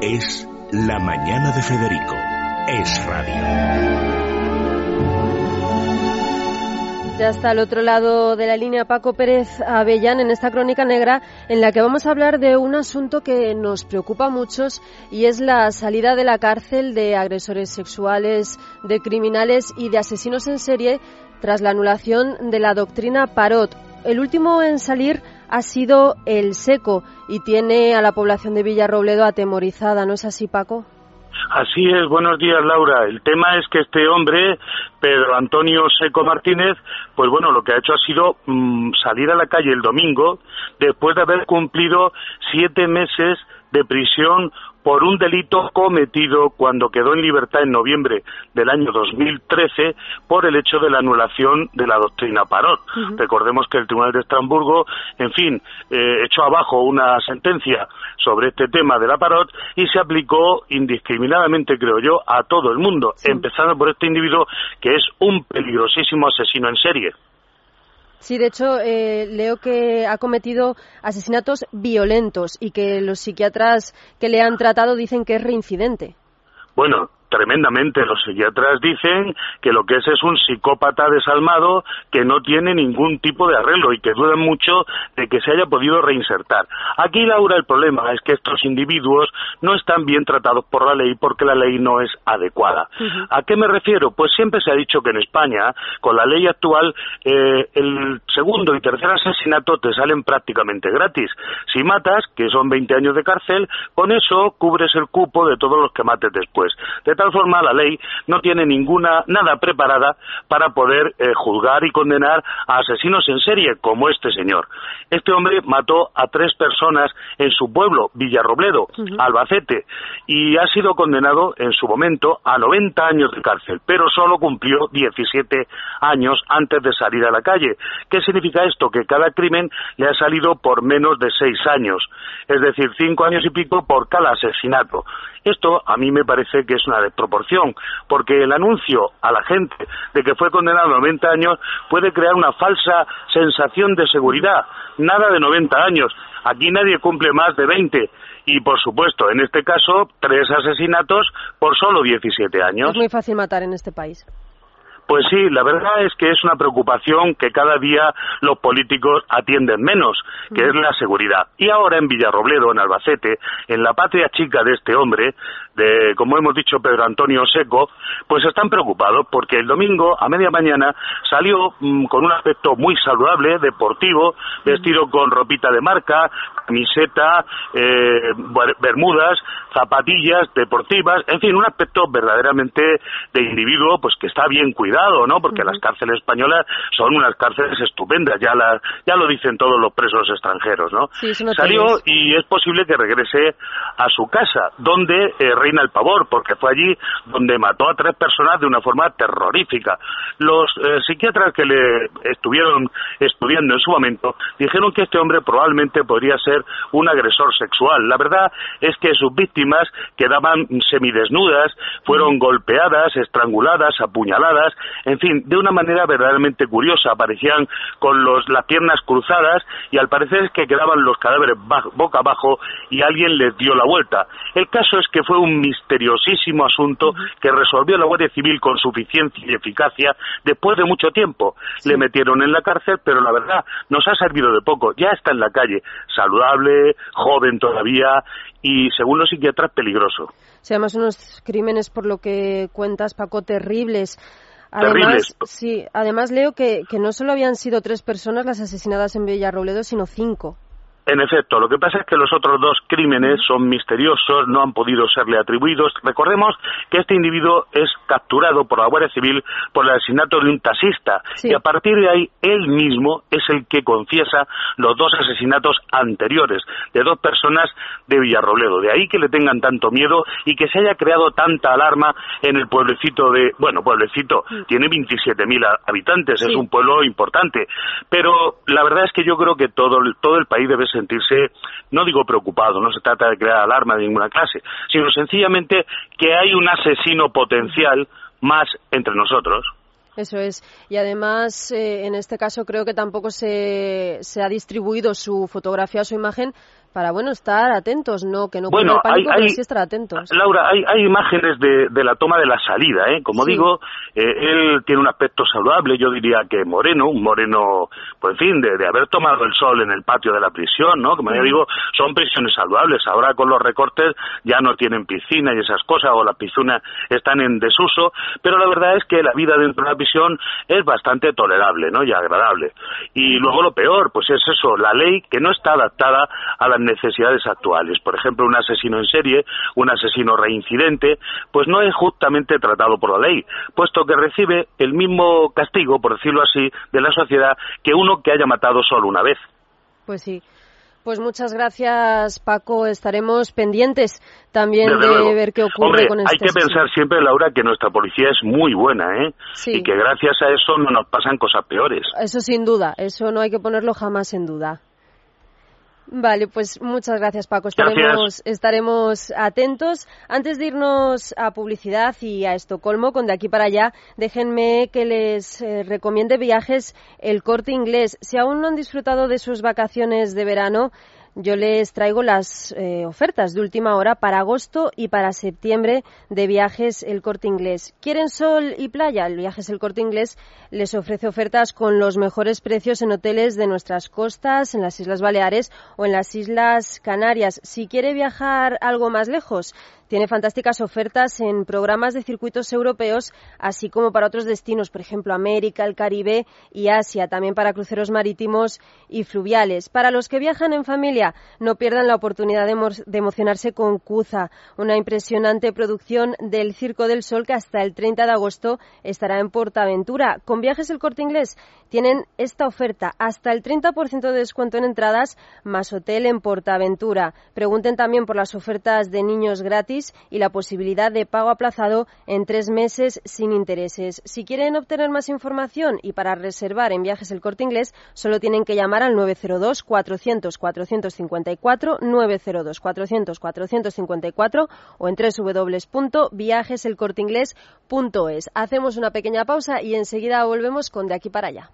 Es la mañana de Federico. Es radio. Ya está al otro lado de la línea Paco Pérez Avellán en esta crónica negra en la que vamos a hablar de un asunto que nos preocupa a muchos y es la salida de la cárcel de agresores sexuales, de criminales y de asesinos en serie tras la anulación de la doctrina Parot. El último en salir ha sido el seco y tiene a la población de Villarrobledo atemorizada, ¿no es así, Paco? Así es, buenos días Laura. El tema es que este hombre, Pedro Antonio Seco Martínez, pues bueno, lo que ha hecho ha sido mm, salir a la calle el domingo después de haber cumplido siete meses de prisión por un delito cometido cuando quedó en libertad en noviembre del año 2013 por el hecho de la anulación de la doctrina Parot. Recordemos que el Tribunal de Estrasburgo, en fin, eh, echó abajo una sentencia sobre este tema de la Parot y se aplicó indiscriminadamente, creo yo, a todo el mundo, empezando por este individuo que es un peligrosísimo asesino en serie. Sí, de hecho, eh, leo que ha cometido asesinatos violentos y que los psiquiatras que le han tratado dicen que es reincidente. Bueno, tremendamente. Los psiquiatras dicen que lo que es es un psicópata desalmado que no tiene ningún tipo de arreglo y que dudan mucho de que se haya podido reinsertar. Aquí, Laura, el problema es que estos individuos no están bien tratados por la ley porque la ley no es adecuada. ¿A qué me refiero? Pues siempre se ha dicho que en España, con la ley actual, eh, el segundo y tercer asesinato te salen prácticamente gratis. Si matas, que son 20 años de cárcel, con eso cubres el cupo de todos los que mates después. De tal forma, la ley no tiene ninguna, nada preparada para poder eh, juzgar y condenar a asesinos en serie, como este señor. Este hombre mató a tres personas en su pueblo, Villarrobledo, Albacete, y ha sido condenado en su momento a 90 años de cárcel, pero solo cumplió 17 años antes de salir a la calle. ¿Qué significa esto? Que cada crimen le ha salido por menos de seis años, es decir, cinco años y pico por cada asesinato. Esto a mí me parece que es una desproporción, porque el anuncio a la gente de que fue condenado a 90 años puede crear una falsa sensación de seguridad. Nada de 90 años. Aquí nadie cumple más de 20. Y, por supuesto, en este caso, tres asesinatos por solo 17 años. Es muy fácil matar en este país. Pues sí, la verdad es que es una preocupación que cada día los políticos atienden menos, que es la seguridad. Y ahora en Villarrobledo, en Albacete, en la patria chica de este hombre, de, como hemos dicho, Pedro Antonio Seco, pues están preocupados porque el domingo a media mañana salió mm, con un aspecto muy saludable, deportivo, vestido con ropita de marca, camiseta, eh, bermudas, zapatillas deportivas, en fin, un aspecto verdaderamente de individuo pues que está bien cuidado, ¿no? Porque las cárceles españolas son unas cárceles estupendas, ya la, ya lo dicen todos los presos extranjeros, ¿no? Salió y es posible que regrese a su casa, donde eh, reina el pavor, porque fue allí donde mató a tres personas de una forma terrorífica. Los eh, psiquiatras que le estuvieron estudiando en su momento dijeron que este hombre probablemente podría ser un agresor sexual. La verdad es que sus víctimas quedaban semidesnudas, fueron golpeadas, estranguladas, apuñaladas, en fin, de una manera verdaderamente curiosa. Aparecían con los, las piernas cruzadas y al parecer es que quedaban los cadáveres boca abajo y alguien les dio la vuelta. El caso es que fue un misteriosísimo asunto que resolvió la Guardia Civil con suficiencia y eficacia después de mucho tiempo. Le metieron en la cárcel, pero la verdad nos ha servido de poco. Ya está en la calle, saludable, joven todavía y, según los psiquiatras, peligroso. Sí, además unos crímenes, por lo que cuentas, Paco, terribles. Además, sí, además leo que, que no solo habían sido tres personas las asesinadas en Villarrobledo, sino cinco. En efecto, lo que pasa es que los otros dos crímenes son misteriosos, no han podido serle atribuidos. Recordemos que este individuo es capturado por la Guardia Civil por el asesinato de un taxista y a partir de ahí él mismo es el que confiesa los dos asesinatos anteriores de dos personas de Villarrobledo. De ahí que le tengan tanto miedo y que se haya creado tanta alarma en el pueblecito de, bueno, pueblecito, mm. tiene 27.000 habitantes, es un pueblo importante, pero la verdad es que yo creo que todo, todo el país debe sentirse, no digo preocupado, no se trata de crear alarma de ninguna clase, sino sencillamente que hay un asesino potencial más entre nosotros. Eso es. Y además, eh, en este caso, creo que tampoco se, se ha distribuido su fotografía su imagen para bueno estar atentos, no que no bueno, pánico, hay, sí estar atentos. Laura, hay, hay imágenes de, de, la toma de la salida, ¿eh? Como digo, eh, él tiene un aspecto saludable, yo diría que moreno, un moreno, pues en fin, de, de haber tomado el sol en el patio de la prisión, ¿no? Como ya digo, son prisiones saludables. Ahora con los recortes ya no tienen piscina y esas cosas, o las piscinas están en desuso, pero la verdad es que la vida dentro de la prisión es bastante tolerable, ¿no? Y agradable. Y luego lo peor, pues es eso, la ley que no está adaptada a las necesidades actuales. Por ejemplo, un asesino en serie, un asesino reincidente, pues no es justamente tratado por la ley, puesto que recibe el mismo castigo, por decirlo así, de la sociedad que uno que haya matado solo una vez. Pues sí. Pues muchas gracias, Paco. Estaremos pendientes también de ver qué ocurre con este Hay que pensar siempre, Laura, que nuestra policía es muy buena, ¿eh? Y que gracias a eso no nos pasan cosas peores. Eso sin duda, eso no hay que ponerlo jamás en duda. Vale, pues muchas gracias Paco. Estaremos, estaremos atentos. Antes de irnos a publicidad y a Estocolmo, con de aquí para allá, déjenme que les eh, recomiende viajes el corte inglés. Si aún no han disfrutado de sus vacaciones de verano, yo les traigo las eh, ofertas de última hora para agosto y para septiembre de viajes El Corte Inglés. ¿Quieren sol y playa? El Viajes El Corte Inglés les ofrece ofertas con los mejores precios en hoteles de nuestras costas, en las Islas Baleares o en las Islas Canarias. Si quiere viajar algo más lejos, tiene fantásticas ofertas en programas de circuitos europeos, así como para otros destinos, por ejemplo, América, el Caribe y Asia, también para cruceros marítimos y fluviales. Para los que viajan en familia, no pierdan la oportunidad de, emocionarse con Cuza, una impresionante producción del Circo del Sol que hasta el 30 de agosto estará en Portaventura. Con viajes el corte inglés tienen esta oferta, hasta el 30% de descuento en entradas, más hotel en Portaventura. Pregunten también por las ofertas de niños gratis y la posibilidad de pago aplazado en tres meses sin intereses. Si quieren obtener más información y para reservar en viajes el corte inglés, solo tienen que llamar al 902 400 454 902 400 454 o en www.viajeselcorteingles.es. Hacemos una pequeña pausa y enseguida volvemos con de aquí para allá.